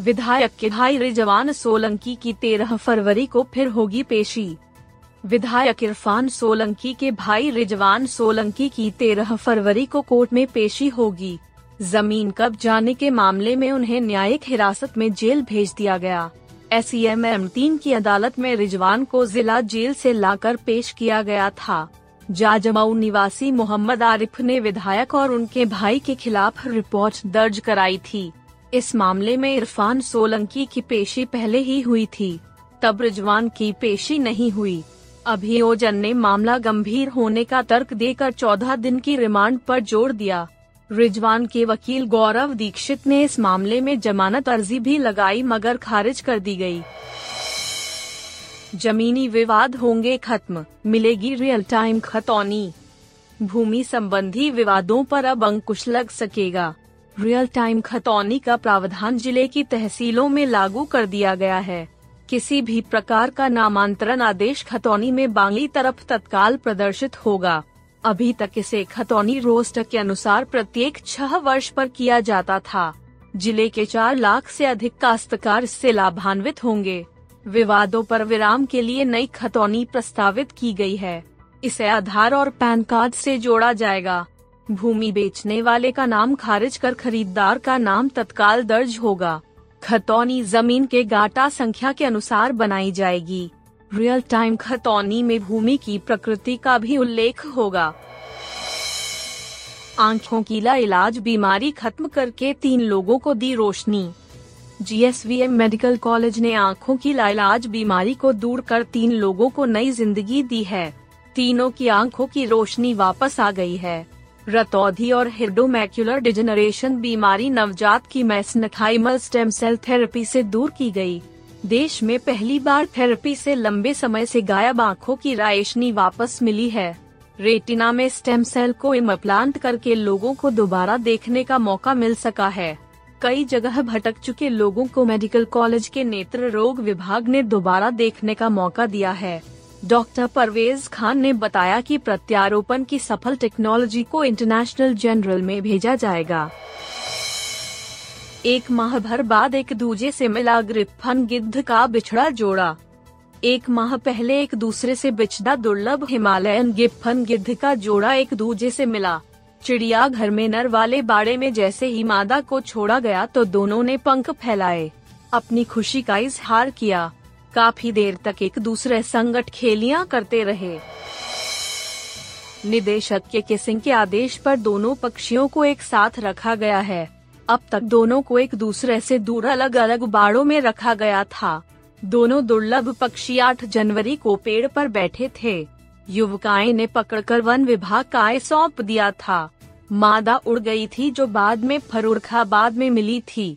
विधायक के भाई रिजवान सोलंकी की तेरह फरवरी को फिर होगी पेशी। विधायक इरफान सोलंकी के भाई रिजवान सोलंकी की तेरह फरवरी को कोर्ट में पेशी होगी। ज़मीन कब जाने के मामले में उन्हें न्यायिक हिरासत में जेल भेज दिया गया। एस एम तीन की अदालत में रिजवान को जिला जेल से लाकर पेश किया गया था। जाजमाऊ निवासी मोहम्मद आरिफ ने विधायक और उनके भाई के खिलाफ रिपोर्ट दर्ज कराई थी। इस मामले में इरफान सोलंकी की पेशी पहले ही हुई थी, तब रिजवान की पेशी नहीं हुई। अभियोजन ने मामला गंभीर होने का तर्क देकर 14 दिन की रिमांड पर ज़ोर दिया। रिजवान के वकील गौरव दीक्षित ने इस मामले में जमानत अर्जी भी लगाई मगर खारिज कर दी गई। जमीनी विवाद होंगे खत्म, मिलेगी रियल टाइम खतौनी। भूमि संबंधी विवादों पर अब अंकुश लग सकेगा। रियल टाइम खतौनी का प्रावधान ज़िले की तहसीलों में लागू कर दिया गया है। किसी भी प्रकार का नामांतरण आदेश खतौनी में बांगी तरफ़ तत्काल प्रदर्शित होगा। अभी तक इसे खतौनी रोस्ट के अनुसार प्रत्येक छह वर्ष पर किया जाता था। ज़िले के चार लाख से अधिक काश्तकार इससे लाभान्वित होंगे। विवादों पर विराम के लिए नई खतौनी प्रस्तावित की गई है। इसे आधार और पैन कार्ड से जोड़ा जाएगा। भूमि बेचने वाले का नाम खारिज कर खरीदार का नाम तत्काल दर्ज होगा। खतौनी ज़मीन के गाटा संख्या के अनुसार बनाई जाएगी। रियल टाइम खतौनी में भूमि की प्रकृति का भी उल्लेख होगा। आँखों की ला इलाज बीमारी खत्म करके तीन लोगों को दी रोशनी। जीएसवीएम मेडिकल कॉलेज ने आँखों की लाइलाज बीमारी को दूर कर तीन लोगों को नई ज़िंदगी दी है। तीनों की आँखों की रोशनी वापस आ गई है। रतौधी और हिर्डोमैक्यूलर डिजेनरेशन बीमारी नवजात की मैसनखाइमल स्टेम सेल थेरेपी से दूर की गई। देश में पहली बार थेरेपी से लंबे समय से गायब आँखों की रायशनी वापस मिली है। रेटिना में स्टेम सेल को इम्प्लांट करके लोगों को दोबारा देखने का मौका मिल सका है। कई जगह भटक चुके लोगों को मेडिकल कॉलेज के नेत्र रोग विभाग ने दोबारा देखने का मौका दिया है। डॉक्टर परवेज खान ने बताया कि प्रत्यारोपण की सफल टेक्नोलॉजी को इंटरनेशनल जनरल में भेजा जाएगा। एक माह भर बाद एक दूजे से मिला ग्रिफन गिद्ध का बिछड़ा जोड़ा। एक माह पहले एक दूसरे से बिछड़ा दुर्लभ हिमालयन गिफन गिद्ध का जोड़ा एक दूजे से मिला। चिड़िया घर में नर वाले बाड़े में जैसे ही मादा को छोड़ा गया तो दोनों ने पंख फैलाए। अपनी खुशी का इजहार किया। काफ़ी देर तक एक दूसरे संगत खेलियाँ करते रहे। निदेशक के किसिंग के आदेश पर दोनों पक्षियों को एक साथ रखा गया है। अब तक दोनों को एक दूसरे से दूर अलग अलग बाड़ों में रखा गया था। दोनों दुर्लभ पक्षी 8 जनवरी को पेड़ पर बैठे थे। युवकाएँ ने पकड़कर वन विभाग का आय सौंप दिया था। मादा उड़ गई थी जो बाद में फरुखाबाद में मिली थी।